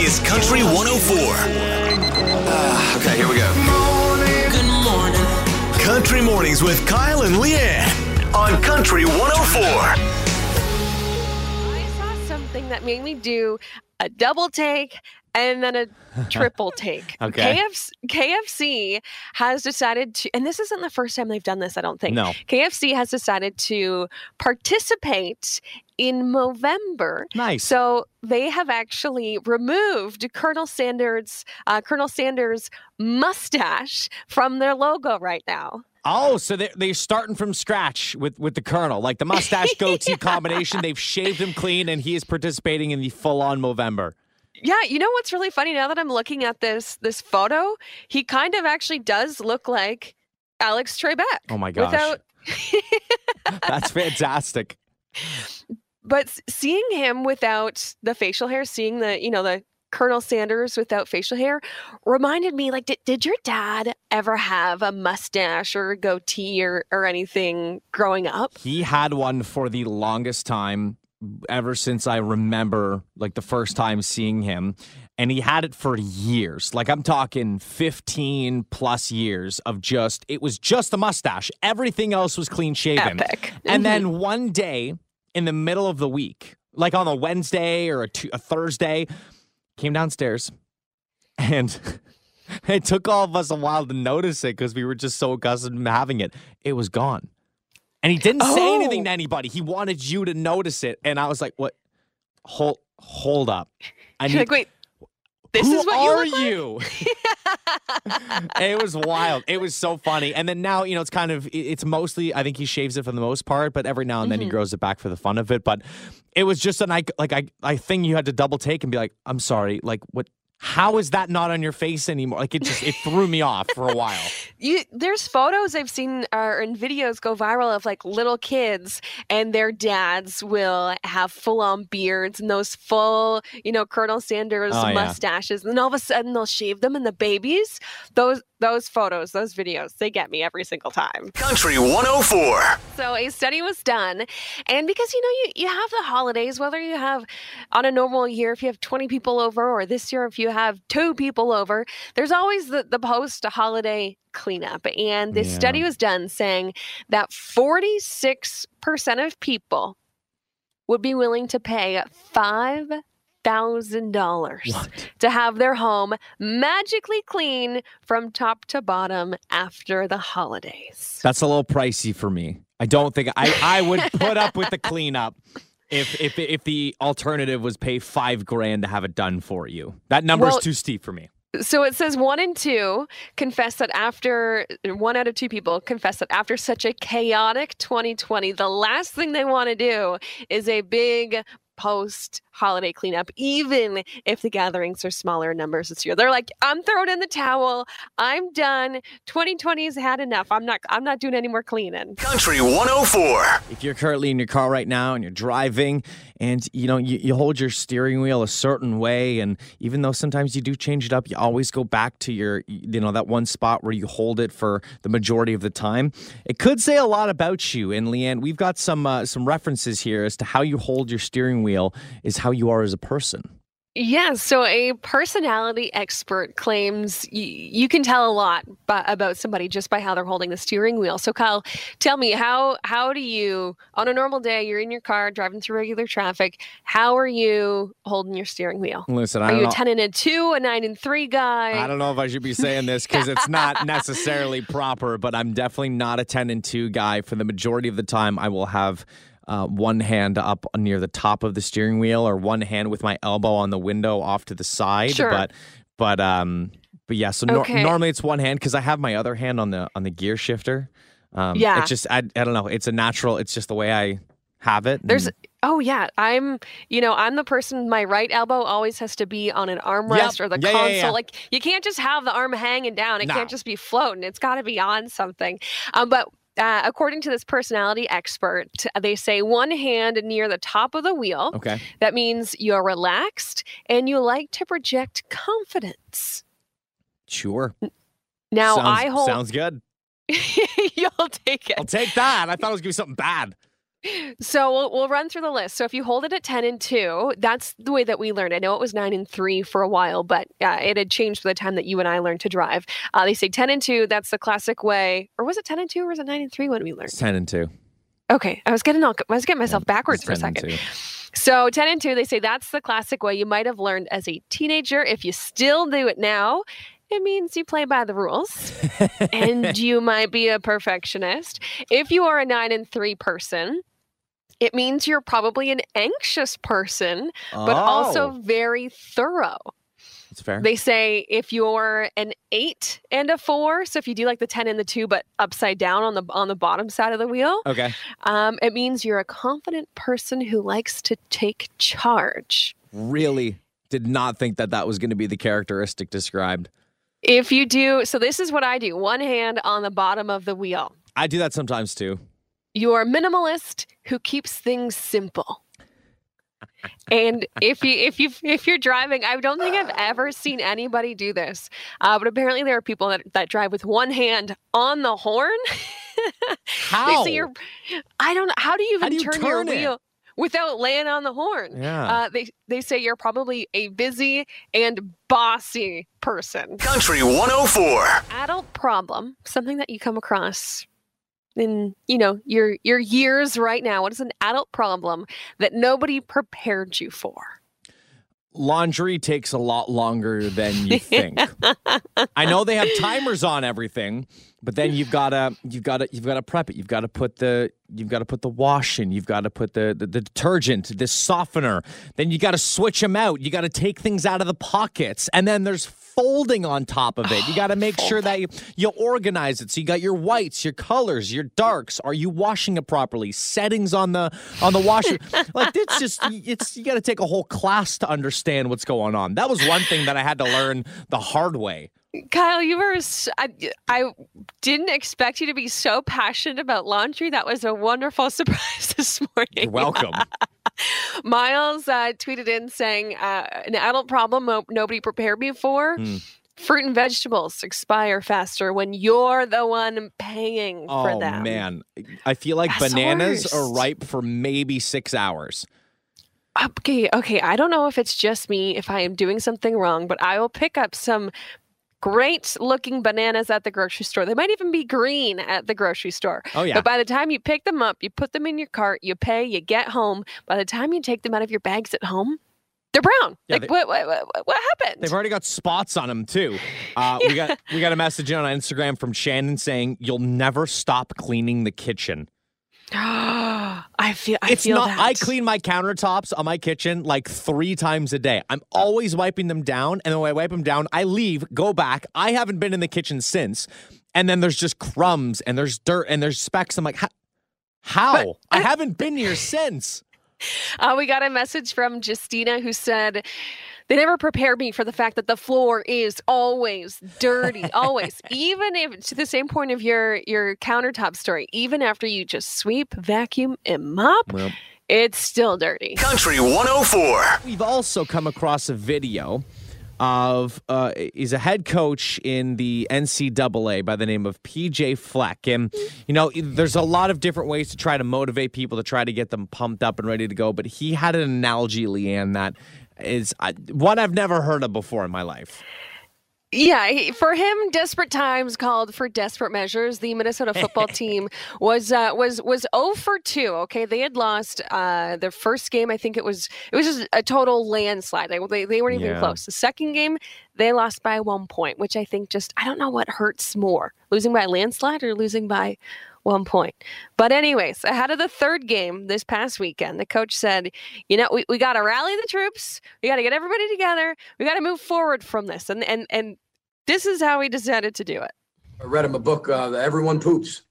is Country 104. Ah, okay, here we go. Good morning. Country Mornings with Kyle and Leanne on Country 104. I saw something that made me do a double take and then a triple take. Okay. KFC, KFC has decided to, and this isn't the first time they've done this, I don't think. No. KFC has decided to participate in Movember. Nice. So they have actually removed Colonel Sanders, uh, Colonel Sanders' mustache from their logo right now. Oh, so they're, they're starting from scratch with, with the Colonel. Like the mustache goatee combination, they've shaved him clean and he is participating in the full on Movember. Yeah, you know what's really funny now that I'm looking at this this photo, he kind of actually does look like Alex Trebek. Oh my gosh. Without That's fantastic. but seeing him without the facial hair, seeing the, you know, the Colonel Sanders without facial hair reminded me like did, did your dad ever have a mustache or a goatee or, or anything growing up? He had one for the longest time, ever since I remember, like the first time seeing him. And he had it for years. Like I'm talking 15 plus years of just, it was just the mustache. Everything else was clean shaven. Epic. And Mhm. then one day in the middle of the week, like on a Wednesday or a, tu- a Thursday, came downstairs and it took all of us a while to notice it because we were just so accustomed to having it. It was gone. And he didn't say anything Oh. to anybody. He wanted you to notice it. And I was like, what? Hold, hold up. I You're like, wait, this who is what you are look like? you? it was wild. It was so funny. And then now, you know, it's kind of, it's mostly, I think he shaves it for the most part, but every now and then he Mm-hmm. grows it back for the fun of it. But it was just an, like, like I, I thing you had to double take and be like, I'm sorry. Like, what? How is that not on your face anymore? Like it just it threw me off for a while. You, there's photos I've seen uh, and videos go viral of like little kids and their dads will have full on beards and those full, you know, Colonel Sanders Oh, yeah. mustaches. And all of a sudden they'll shave them and the babies, those those photos, those videos, they get me every single time. Country 104. So a study was done, and because you know you, you have the holidays, whether you have on a normal year if you have 20 people over, or this year if you have two people over, there's always the, the post holiday cleanup. And this Yeah. study was done saying that 46% of people would be willing to pay five thousand dollars to have their home magically clean from top to bottom after the holidays. That's a little pricey for me. I don't think I, I would put up with the cleanup if if if the alternative was pay five grand to have it done for you. That number's Well- too steep for me. So it says one in two confess that after one out of two people confess that after such a chaotic 2020, the last thing they want to do is a big post holiday cleanup, even if the gatherings are smaller numbers this year. They're like, I'm throwing in the towel. I'm done. 2020's had enough. I'm not I'm not doing any more cleaning. Country 104. If you're currently in your car right now and you're driving and you know you, you hold your steering wheel a certain way and even though sometimes you do change it up you always go back to your you know that one spot where you hold it for the majority of the time it could say a lot about you and leanne we've got some uh, some references here as to how you hold your steering wheel is how you are as a person Yeah, so a personality expert claims y- you can tell a lot b- about somebody just by how they're holding the steering wheel. So, Kyle, tell me how how do you on a normal day you're in your car driving through regular traffic? How are you holding your steering wheel? listen i Are you a ten and a two, a nine and three guy? I don't know if I should be saying this because it's not necessarily proper, but I'm definitely not a 10 and 2 guy. For the majority of the time, I will have uh, one hand up near the top of the steering wheel or one hand with my elbow on the window off to the side. Sure. But, but, um, but yeah, so nor- Okay. normally it's one hand because I have my other hand on the on the gear shifter. Um, Yeah. it's just I, I don't know. It's a natural. It's just the way I have it. There's and- oh yeah, I'm you know I'm the person. My right elbow always has to be on an armrest Yep. or the Yeah, yeah, console. yeah. Like you can't just have the arm hanging down. It No. can't just be floating. It's got to be on something. Um, but uh, according to this personality expert, they say one hand near the top of the wheel. okay. That means you're relaxed and you like to project confidence. Sure. Now sounds, I hold. sounds good. you'll take it. I'll take that. I thought it was gonna be something bad. So we'll, we'll run through the list. So if you hold it at 10 and 2, that's the way that we learned. I know it was 9 and 3 for a while, but uh, it had changed by the time that you and I learned to drive. Uh, they say 10 and 2, that's the classic way. Or was it 10 and 2 or was it 9 and 3 when we learned? It's 10 and 2. Okay. I was getting all, I was getting myself backwards for a It's 10 and second. So 10 and 2, they say that's the classic way you might have learned as a teenager. If you still do it now, it means you play by the rules and you might be a perfectionist. If you are a 9 and 3 person, it means you're probably an anxious person, but also Oh, very thorough. That's fair. They say if you're an 8 and a 4, so if you do like the 10 and the 2 but upside down on the on the bottom side of the wheel, okay. um, it means you're a confident person who likes to take charge. Really did not think that that was going to be the characteristic described. If you do, so this is what I do one hand on the bottom of the wheel. I do that sometimes too. You're a minimalist who keeps things simple. And if you if you if you're driving, I don't think I've ever seen anybody do this, uh, but apparently there are people that, that drive with one hand on the horn. How? They say you're, I don't know. How do you even do you turn, your it? wheel without laying on the horn? Yeah. Uh, they they say you're probably a busy and bossy person. Country 104. Adult problem, something that you come across in you know your your years right now. What is an adult problem that nobody prepared you for? Laundry takes a lot longer than you think. I know they have timers on everything, but then you've got to you've got to you've got to prep it. You've got to put the you've got to put the wash in. You've got to put the, the the detergent, the softener. Then you got to switch them out. You got to take things out of the pockets, and then there's folding on top of it. You got to make oh, sure that you you organize it. So you got your whites, your colors, your darks. Are you washing it properly? Settings on the on the washer. like it's just it's you got to take a whole class to understand what's going on. That was one thing that I had to learn the hard way. Kyle, you were. I, I didn't expect you to be so passionate about laundry. That was a wonderful surprise this morning. You're welcome. Miles uh, tweeted in saying, uh, "An adult problem nobody prepared me for." Hmm. Fruit and vegetables expire faster when you're the one paying for them. oh man, I feel like That's bananas are ripe for maybe six hours. Okay, okay. I don't know if it's just me, if I am doing something wrong, but I will pick up some great looking bananas at the grocery store. They might even be green at the grocery store. Oh yeah. But by the time you pick them up, you put them in your cart, you pay, you get home. By the time you take them out of your bags at home, they're brown. Yeah, like they- what, what, what, what happened? They've already got spots on them too. Uh, We got we got a message on Instagram from Shannon saying you'll never stop cleaning the kitchen. I feel. I it's feel not. that. I clean my countertops on my kitchen like three times a day. I'm always wiping them down, and then when I wipe them down, I leave, go back. I haven't been in the kitchen since, and then there's just crumbs and there's dirt and there's specks. I'm like, "How- how? I haven't been here since. Uh, we got a message from Justina who said, They never prepared me for the fact that the floor is always dirty, always. even if to the same point of your your countertop story, even after you just sweep, vacuum, and mop, Well. it's still dirty. Country 104. We've also come across a video of uh, he's a head coach in the NCAA by the name of PJ Fleck, and you know there's a lot of different ways to try to motivate people to try to get them pumped up and ready to go. But he had an analogy, Leanne, that is one I've never heard of before in my life. Yeah, he- for him, desperate times called for desperate measures. The Minnesota football team was uh, was was 0 for 2. Okay, they had lost uh, their first game. I think it was it was just a total landslide. Like they they weren't even Yeah. close. The second game, they lost by one point, which I think just I don't know what hurts more, losing by a landslide or losing by one point. But anyways, ahead of the third game this past weekend, the coach said, "You know, we, we got to rally the troops. We got to get everybody together. We got to move forward from this." And and and this is how he decided to do it. I read him a book, uh, Everyone Poops.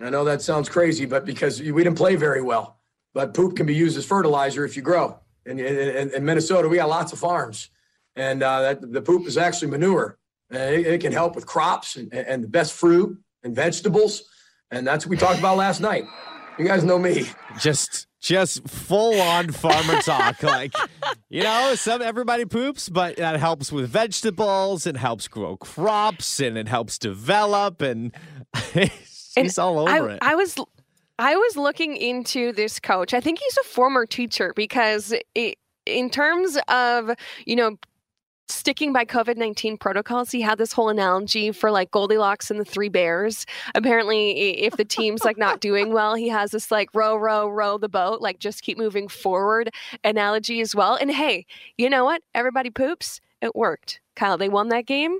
I know that sounds crazy, but because we didn't play very well, but poop can be used as fertilizer if you grow. In, in, in Minnesota, we got lots of farms, and uh, that, the poop is actually manure. It, it can help with crops and, and the best fruit and vegetables, and that's what we talked about last night. You guys know me. Just just full on farmer talk. Like, you know, some everybody poops, but that helps with vegetables, it helps grow crops, and it helps develop and he's And all over I, it. I was I was looking into this coach. I think he's a former teacher because it, in terms of, you know, sticking by COVID 19 protocols, he had this whole analogy for like Goldilocks and the Three Bears. Apparently, if the team's like not doing well, he has this like row, row, row the boat, like just keep moving forward analogy as well. And hey, you know what? Everybody poops. It worked. Kyle, they won that game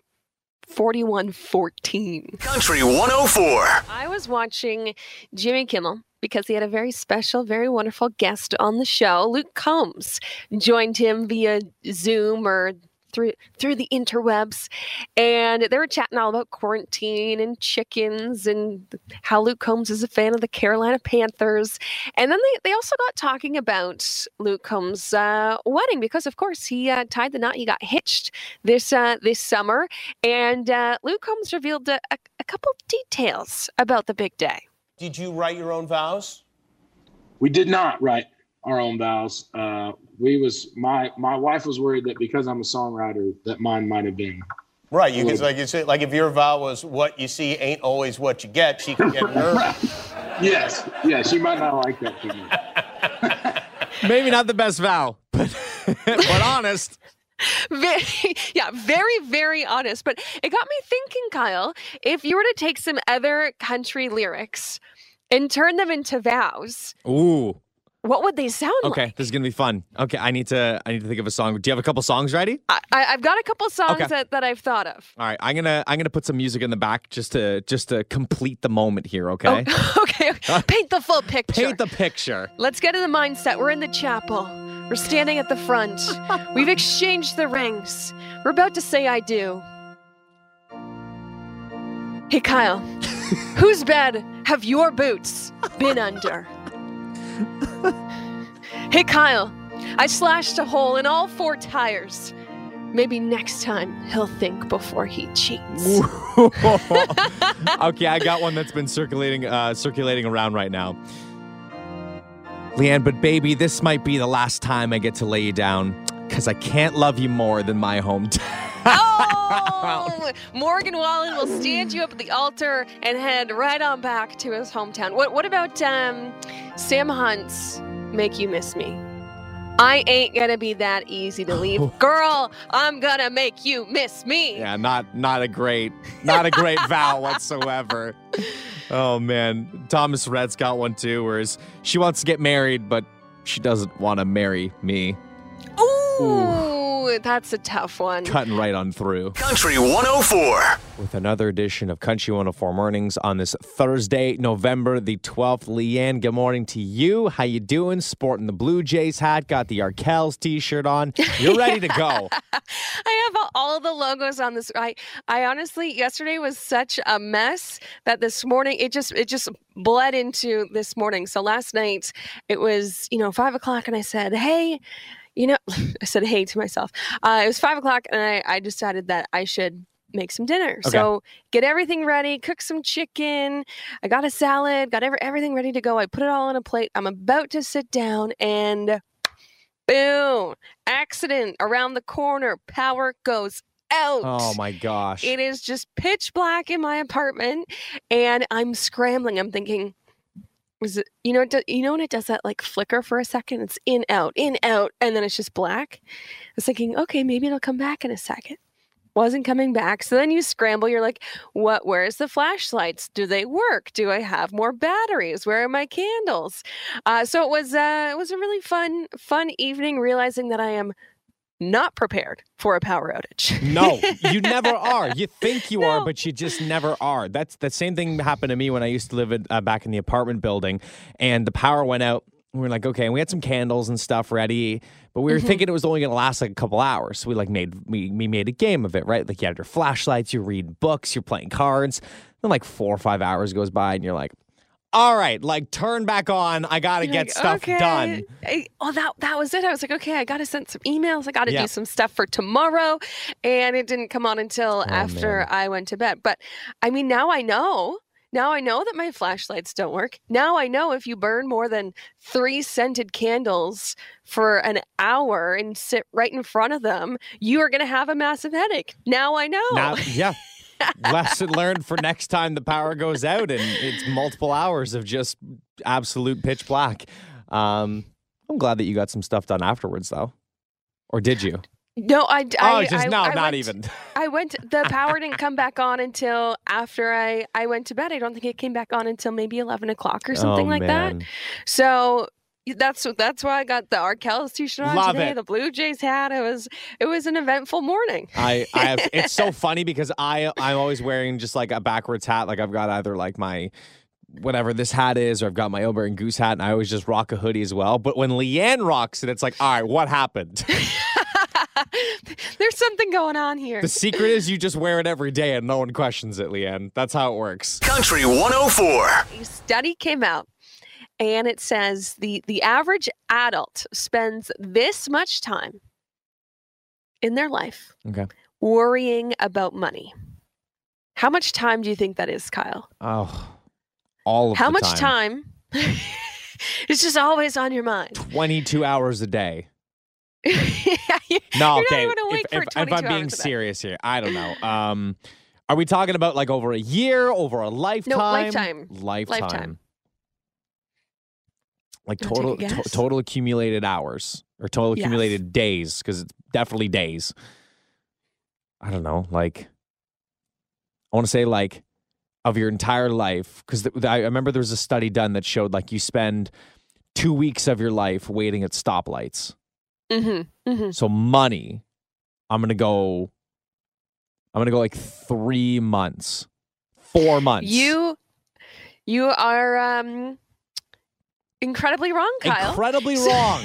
41 14. Country 104. I was watching Jimmy Kimmel because he had a very special, very wonderful guest on the show. Luke Combs joined him via Zoom or through through the interwebs and they were chatting all about quarantine and chickens and how Luke Combs is a fan of the Carolina Panthers. And then they, they also got talking about Luke Combs uh, wedding because of course he uh, tied the knot. He got hitched this uh, this summer. And uh, Luke Combs revealed a, a, a couple details about the big day. Did you write your own vows? We did not write our own vows. Uh, we was my my wife was worried that because I'm a songwriter that mine might have been. Right, you could like you say like if your vow was what you see ain't always what you get, she could get nervous. yes, yeah, she might not like that for me. Maybe not the best vow, but but honest. Very, yeah, very, very honest. But it got me thinking, Kyle, if you were to take some other country lyrics and turn them into vows. Ooh what would they sound okay, like? Okay, this is gonna be fun. Okay, I need to I need to think of a song. Do you have a couple songs ready? I, have got a couple songs okay. that, that I've thought of. All right, I'm gonna I'm gonna put some music in the back just to just to complete the moment here. Okay. Oh, okay. Paint the full picture. Paint the picture. Let's get in the mindset. We're in the chapel. We're standing at the front. We've exchanged the rings. We're about to say I do. Hey Kyle, whose bed have your boots been under? hey, Kyle, I slashed a hole in all four tires. Maybe next time he'll think before he cheats. okay, I got one that's been circulating uh, circulating around right now. Leanne, but baby, this might be the last time I get to lay you down because I can't love you more than my hometown. oh, Morgan Wallen will stand you up at the altar and head right on back to his hometown. What What about um, Sam Hunt's "Make You Miss Me"? I ain't gonna be that easy to leave, girl. I'm gonna make you miss me. Yeah, not not a great not a great vow whatsoever. Oh man, Thomas Rhett's got one too, whereas she wants to get married, but she doesn't want to marry me. Ooh. Ooh that's a tough one. Cutting right on through. Country 104. With another edition of Country 104 Mornings on this Thursday, November the 12th. Leanne, good morning to you. How you doing? Sporting the Blue Jays hat, got the Arkells t-shirt on. You're ready to go. I have all the logos on this. I I honestly yesterday was such a mess that this morning it just it just bled into this morning. So last night it was, you know, five o'clock and I said, Hey, you know, I said hey to myself. Uh, it was five o'clock, and I, I decided that I should make some dinner. Okay. So get everything ready, cook some chicken. I got a salad, got every, everything ready to go. I put it all on a plate. I'm about to sit down, and boom, accident around the corner. Power goes out. Oh my gosh. It is just pitch black in my apartment, and I'm scrambling. I'm thinking, was it you know it you know when it does that like flicker for a second? It's in out in out and then it's just black. I was thinking okay maybe it'll come back in a second. Wasn't coming back. So then you scramble you're like what where's the flashlights? Do they work? Do i have more batteries? Where are my candles? Uh, so it was uh, it was a really fun fun evening realizing that i am not prepared for a power outage. no, you never are. You think you no. are, but you just never are. That's the same thing happened to me when I used to live in, uh, back in the apartment building, and the power went out. We were like, okay, and we had some candles and stuff ready, but we were mm-hmm. thinking it was only going to last like a couple hours. So we like made we, we made a game of it, right? Like you had your flashlights, you read books, you're playing cards. Then like four or five hours goes by, and you're like, all right, like turn back on. I gotta You're get like, stuff okay. done. I, oh, that that was it. I was like, okay, I gotta send some emails. I gotta yeah. do some stuff for tomorrow, and it didn't come on until oh, after man. I went to bed. But I mean, now I know. Now I know that my flashlights don't work. Now I know if you burn more than three scented candles for an hour and sit right in front of them, you are going to have a massive headache. Now I know. Now, yeah. Lesson learned for next time the power goes out and it's multiple hours of just absolute pitch black. Um, I'm glad that you got some stuff done afterwards, though. Or did you? No, I. I oh, just I, no, I not went- even. I went. The power didn't come back on until after I I went to bed. I don't think it came back on until maybe eleven o'clock or something oh, like that. man. So that's that's why I got the Arkells t-shirt on Love today. it. The Blue Jays hat. It was it was an eventful morning. I, I have, it's so funny because I I'm always wearing just like a backwards hat. Like I've got either like my whatever this hat is, or I've got my Ober and Goose hat, and I always just rock a hoodie as well. But when Leanne rocks it, it's like, all right, what happened? There's something going on here. the secret is you just wear it every day and no one questions it, Leanne. That's how it works. Country 104. a study came out and it says the the average adult spends this much time in their life Okay. worrying about money. How much time do you think that is, Kyle? Oh, all of How much time? it's just always on your mind. 22 hours a day. You- No, You're okay. not even awake if, if, if I'm being serious here, I don't know. Um, are we talking about like over a year, over a lifetime? lifetime. Lifetime. Lifetime. Like total to- total accumulated hours or total Yes. accumulated days because it's definitely days. I don't know. Like, I want to say like of your entire life because I remember there was a study done that showed like you spend two weeks of your life waiting at stoplights. Mm-hmm. Mm-hmm. So money, I'm gonna go. I'm gonna go like three months, four months. You you are um incredibly wrong, Kyle. incredibly wrong.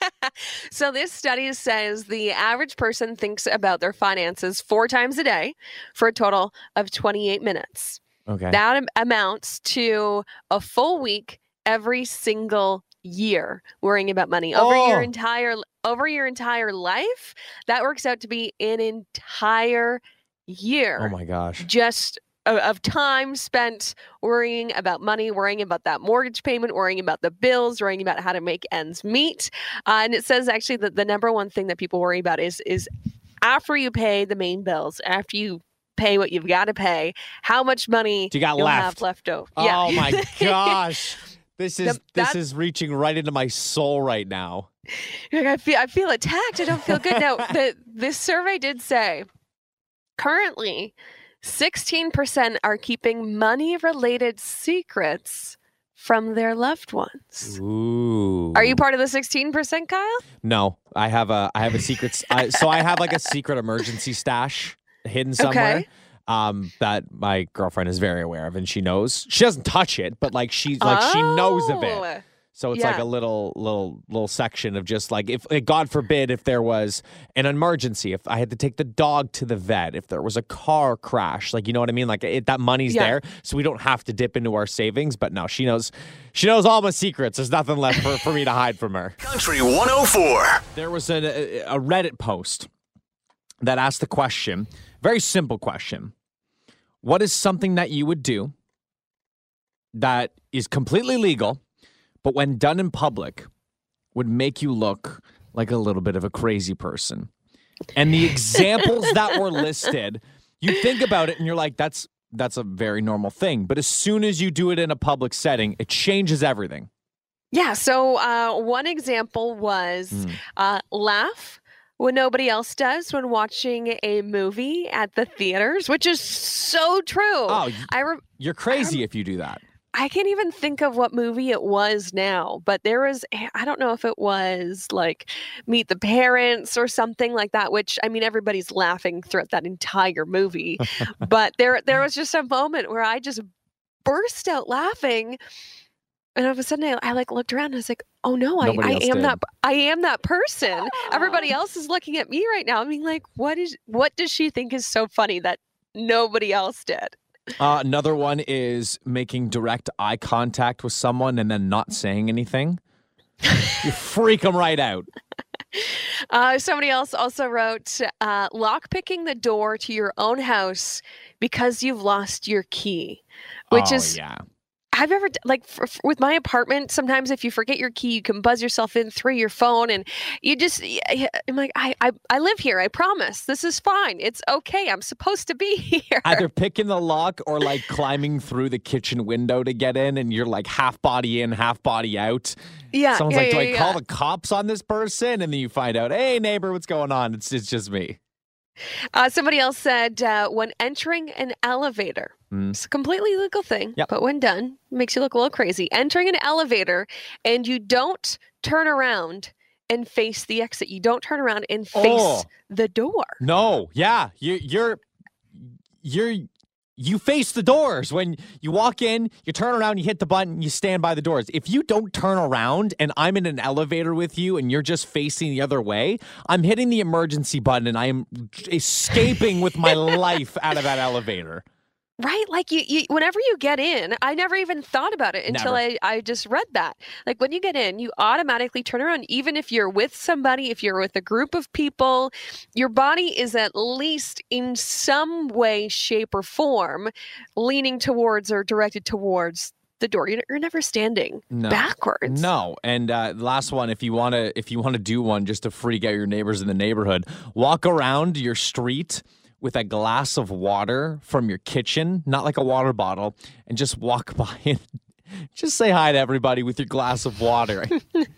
so this study says the average person thinks about their finances four times a day for a total of 28 minutes. Okay. That am- amounts to a full week every single year worrying about money over oh. your Oh. entire over your entire life. That works out to be an entire year oh my gosh. just of, time spent worrying about money, worrying about that mortgage payment, worrying about the bills, worrying about how to make ends meet. Uh, and it says actually that the number one thing that people worry about is is after you pay the main bills, after you pay what you've got to pay, how much money Do you got left? have left over. Oh my gosh. This is The- this is reaching right into my soul right now. Like, I feel I feel attacked. I don't feel good. Now, the this survey did say currently 16% are keeping money related secrets from their loved ones. Ooh. Are you part of the 16%, Kyle? No, I have a I have a secret. I, so I have like a secret emergency stash hidden somewhere. Okay. Um, that my girlfriend is very aware of, and she knows she doesn't touch it, but like she's like she knows of it. So it's like a little little little section of just like if God forbid if there was an emergency, if I had to take the dog to the vet, if there was a car crash, like you know what I mean, like it, that money's Yeah. there, so we don't have to dip into our savings. But no, she knows she knows all my secrets. There's nothing left for, for me to hide from her. Country 104. There was a, a Reddit post that asked the question, very simple question. What is something that you would do that is completely legal, but when done in public would make you look like a little bit of a crazy person? And the examples that were listed, you think about it and you're like, that's that's a very normal thing. But as soon as you do it in a public setting, it changes everything. Yeah. So uh, one example was Mm. uh, laugh when nobody else does when watching a movie at the theaters, which is so true. Oh, I re- you're crazy if you do that. I can't even think of what movie it was now, but there was eh, I don't know if it was like Meet the Parents or something like that, which I mean everybody's laughing throughout that entire movie. but there there was just a moment where I just burst out laughing. And all of a sudden I, I like looked around and I was like, oh no, I, I am did. that I am that person. Ah. Everybody else is looking at me right now. I mean like what is what does she think is so funny that nobody else did? Uh, another one is making direct eye contact with someone and then not saying anything. you freak them right out. Uh, somebody else also wrote uh, lock picking the door to your own house because you've lost your key, which oh, is yeah. I've ever like for, for, with my apartment. Sometimes if you forget your key, you can buzz yourself in through your phone, and you just. I'm like, I, I, I live here. I promise. This is fine. It's okay. I'm supposed to be here. Either picking the lock or like climbing through the kitchen window to get in, and you're like half body in, half body out. Yeah. Someone's yeah, like, yeah, "Do I yeah. call the cops on this person?" And then you find out, "Hey, neighbor, what's going on?" It's it's just me. Uh, somebody else said uh, when entering an elevator, Mm. it's a completely legal thing, Yep. but when done, makes you look a little crazy. Entering an elevator and you don't turn around and face the exit. You don't turn around and face Oh. the door. No, yeah, you, you're you're you face the doors when you walk in. You turn around, you hit the button, you stand by the doors. If you don't turn around and I'm in an elevator with you and you're just facing the other way, I'm hitting the emergency button and I am escaping with my life out of that elevator. Right? Like you, you whenever you get in, I never even thought about it until Never. I, I just read that. Like when you get in, you automatically turn around. Even if you're with somebody, if you're with a group of people, your body is at least in some way, shape, or form leaning towards or directed towards the door. You're, you're never standing No. backwards. No, and uh, last one, if you want to, if you want to do one just to freak out your neighbors in the neighborhood, walk around your street with a glass of water from your kitchen, not like a water bottle, and just walk by and just say hi to everybody with your glass of water.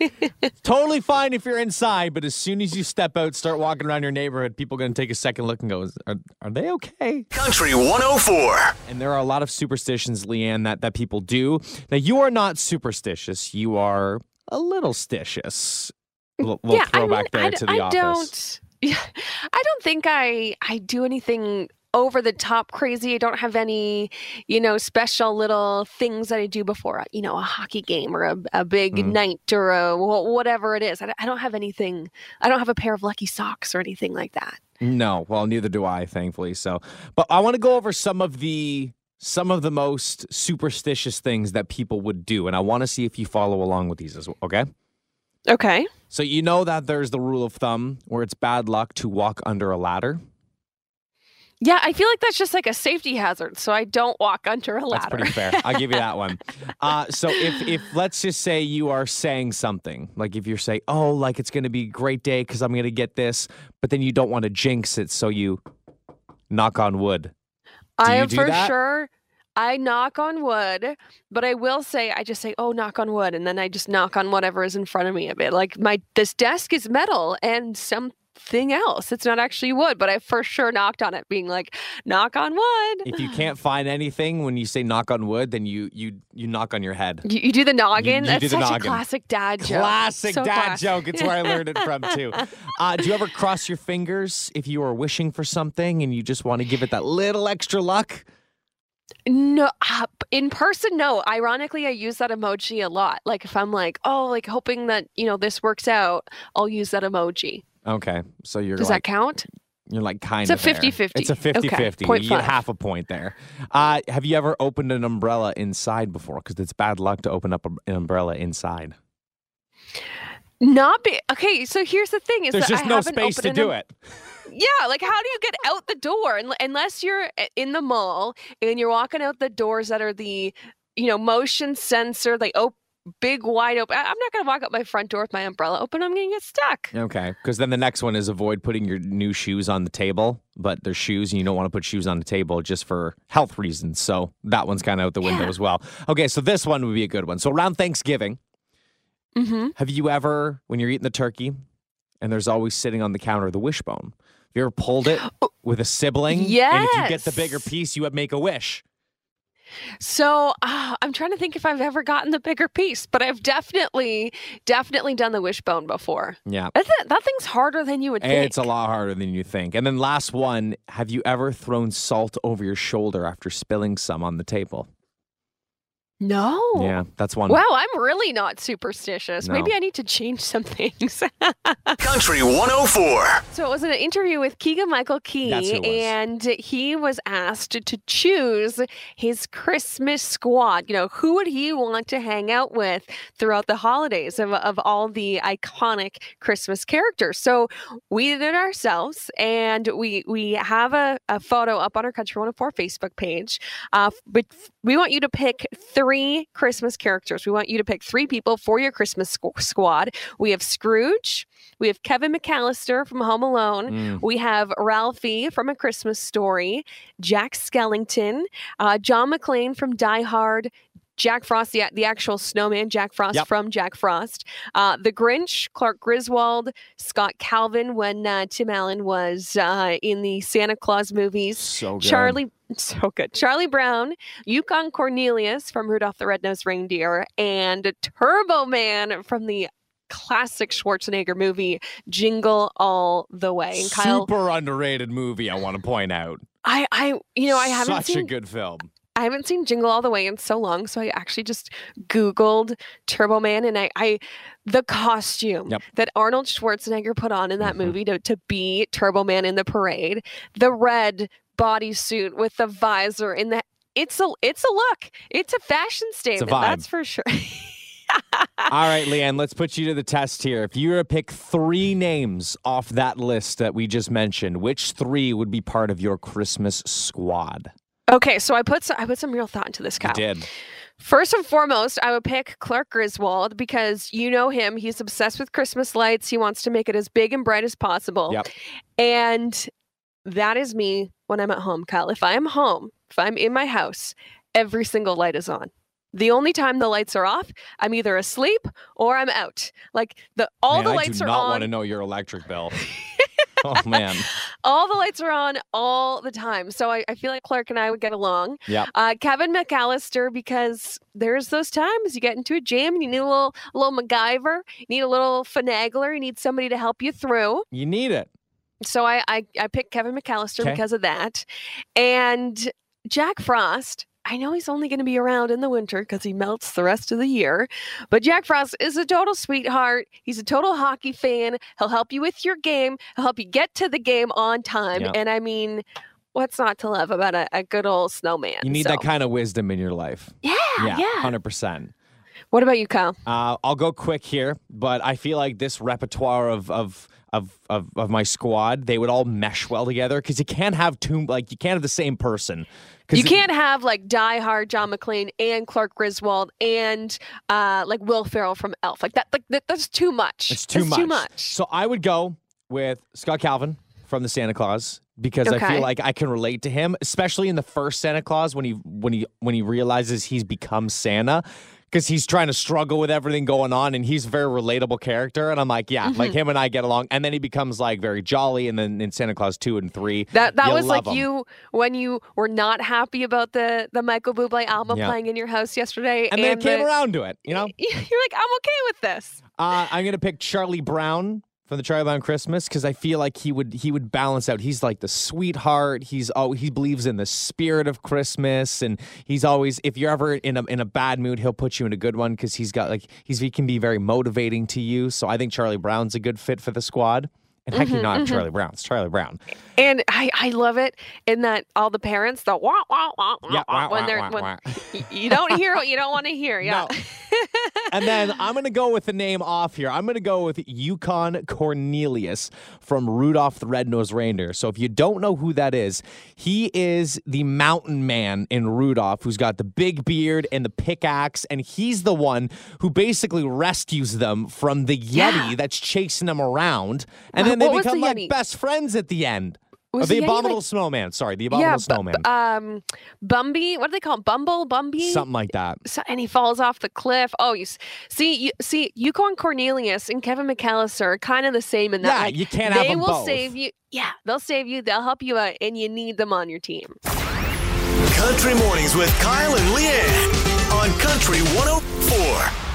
totally fine if you're inside, but as soon as you step out, start walking around your neighborhood, people are going to take a second look and go, "Are, are they okay?" Country 104. And there are a lot of superstitions, Leanne, that, that people do. Now, you are not superstitious. You are a little stitious. Little, little yeah, I mean, there I, to I the office. don't. Yeah, I don't think I I do anything over the top crazy. I don't have any, you know, special little things that I do before, you know, a hockey game or a, a big Mm. night or a, whatever it is. I, I don't have anything. I don't have a pair of lucky socks or anything like that. No, well, neither do I, thankfully. So, but I want to go over some of the some of the most superstitious things that people would do, and I want to see if you follow along with these as well. Okay. Okay. So you know that there's the rule of thumb where it's bad luck to walk under a ladder. Yeah, I feel like that's just like a safety hazard, so I don't walk under a ladder. That's pretty fair. I'll give you that one. Uh, so if if let's just say you are saying something, like if you're saying, "Oh, like it's going to be a great day because I'm going to get this," but then you don't want to jinx it, so you knock on wood. I you am do for that? sure. I knock on wood, but I will say I just say, "Oh, knock on wood," and then I just knock on whatever is in front of me a bit. Like my this desk is metal and something else. It's not actually wood, but I for sure knocked on it, being like, "Knock on wood." If you can't find anything when you say knock on wood, then you you you knock on your head. You, you do the noggin. you That's do the such noggin. a classic dad joke. Classic So dad classic. joke. It's where I learned it from too. Uh, do you ever cross your fingers if you are wishing for something and you just want to give it that little extra luck? No, uh, in person, no. Ironically, I use that emoji a lot. Like if I'm like, oh, like hoping that you know this works out, I'll use that emoji. Okay, so you're Does like, that count? You're like kind of. It's a of there. 50-50. It's a 50 Okay, 50. You half a point there. Uh, have you ever opened an umbrella inside before? Because it's bad luck to open up an umbrella inside. Not be okay. So here's the thing: is There's that just I no haven't space to do it. Yeah, like how do you get out the door unless you're in the mall and you're walking out the doors that are the, you know, motion sensor, like oh, big wide open. I'm not gonna walk out my front door with my umbrella open. I'm gonna get stuck. Okay, because then the next one is avoid putting your new shoes on the table, but they're shoes and you don't want to put shoes on the table just for health reasons. So that one's kind of out the window Yeah. as well. Okay, so this one would be a good one. So around Thanksgiving, Mm-hmm. have you ever, when you're eating the turkey and there's always sitting on the counter the wishbone, have you ever pulled it with a sibling? Yeah. And if you get the bigger piece, you would make a wish. So uh, I'm trying to think if I've ever gotten the bigger piece, but I've definitely, definitely done the wishbone before. Yeah. That, that thing's harder than you would think. It's a lot harder than you think. And then last one, have you ever thrown salt over your shoulder after spilling some on the table? No. Yeah, that's one. Wow, I'm really not superstitious. No. Maybe I need to change some things. Country 104. so it was an interview with Keegan Michael Key, That's who it was. and he was asked to choose his Christmas squad. You know, who would he want to hang out with throughout the holidays of, of all the iconic Christmas characters? So we did it ourselves, and we we have a, a photo up on our Country 104 Facebook page. Uh, but we want you to pick three three Christmas characters. We want you to pick three people for your Christmas squ- squad. We have Scrooge, we have Kevin McCallister from Home Alone, Mm. we have Ralphie from A Christmas Story, Jack Skellington, uh, John McClane from Die Hard. Jack Frost, the, the actual snowman, Jack Frost Yep. from Jack Frost. Uh, the Grinch, Clark Griswold, Scott Calvin when uh, Tim Allen was uh, in the Santa Clause movies. So good. Charlie, so good. Charlie Brown, Yukon Cornelius from Rudolph the Red-Nosed Reindeer, and Turbo Man from the classic Schwarzenegger movie Jingle All the Way. And Kyle, Super underrated movie. I want to point out. I, I, you know, I haven't Such seen a good film. I haven't seen Jingle All the Way in so long, so I actually just Googled Turbo Man, and I, I the costume Yep. that Arnold Schwarzenegger put on in that Mhm. movie to, to be Turbo Man in the parade, the red bodysuit with the visor in the it's a it's a look. It's a fashion statement. vibe. That's for sure. All right, Leanne, let's put you to the test here. If you were to pick three names off that list that we just mentioned, which three would be part of your Christmas squad? okay, so I put some, I put some real thought into this, Kyle. You did. First and foremost, I would pick Clark Griswold because you know him. He's obsessed with Christmas lights. He wants to make it as big and bright as possible. Yep. And that is me when I'm at home, Kyle. If I'm home, if I'm in my house, every single light is on. The only time the lights are off, I'm either asleep or I'm out. Like the all Man, the I lights do are not on. want to know your electric bill. oh man. all the lights are on all the time. So I, I feel like Clark and I would get along. Yep. Uh, Kevin McCallister, because there's those times you get into a jam and you need a little, a little MacGyver, you need a little finagler, you need somebody to help you through. You need it. So I, I, I picked Kevin McCallister Okay. because of that. And Jack Frost, I know he's only going to be around in the winter because he melts the rest of the year. But Jack Frost is a total sweetheart. He's a total hockey fan. He'll help you with your game. He'll help you get to the game on time. Yep. And I mean, what's not to love about a, a good old snowman? You need So- that kind of wisdom in your life. Yeah, Yeah, yeah. hundred percent. What about you, Kyle? Uh, I'll go quick here, but I feel like this repertoire of of of of, of my squad, they would all mesh well together because you can't have two like you can't have the same person. You can't have like Die Hard John McClane and Clark Griswold and uh, like Will Ferrell from Elf. Like that, like that that's too much. It's too That's much. Too much. So I would go with Scott Calvin from the Santa Clause because I feel like I can relate to him, especially in the first Santa Clause when he when he when he realizes he's become Santa. Because he's trying to struggle with everything going on, and he's a very relatable character. And I'm like, yeah, Mm-hmm. like him and I get along. And then he becomes like very jolly. And then in Santa Clause two and three, That that was like 'em. you when you were not happy about the the Michael Bublé album Yeah. playing in your house yesterday, and then it came around to it. You know, You're like, I'm okay with this. Uh, I'm gonna pick Charlie Brown from the Charlie Brown Christmas because I feel like he would he would balance out. He's like the sweetheart. He's oh he believes in the spirit of Christmas, and he's always if you're ever in a in a bad mood, he'll put you in a good one because he's got like he's he can be very motivating to you. So I think Charlie Brown's a good fit for the squad. And heck, you mm-hmm, not have mm-hmm. Charlie Brown. It's Charlie Brown. And I, I love it in that all the parents the wah wah wah wah, Yeah, wah, wah, when wah, they're wah, when wah. you don't hear what you don't want to hear. Yeah. No. and then I'm going to go with the name off here. I'm going to go with Yukon Cornelius from Rudolph the Red-Nosed Reindeer. So if you don't know who that is, he is the mountain man in Rudolph who's got the big beard and the pickaxe and he's the one who basically rescues them from the Yeti Yeah. that's chasing them around and Wha- then they what was the become like Yeti? best friends at the end. Or Was the the abominable like- snowman. Sorry, the abominable yeah, snowman. bu- um, Bumby. What do they call him? Bumble, Bumby. Something like that. so, and he falls off the cliff. Oh, you see, you see, Yukon Cornelius and Kevin McCallister are kind of the same in that. Yeah, like, you can't have they will both. save you. Yeah, they'll save you. They'll help you out, and you need them on your team. Country Mornings with Kyle and Leanne on Country 104.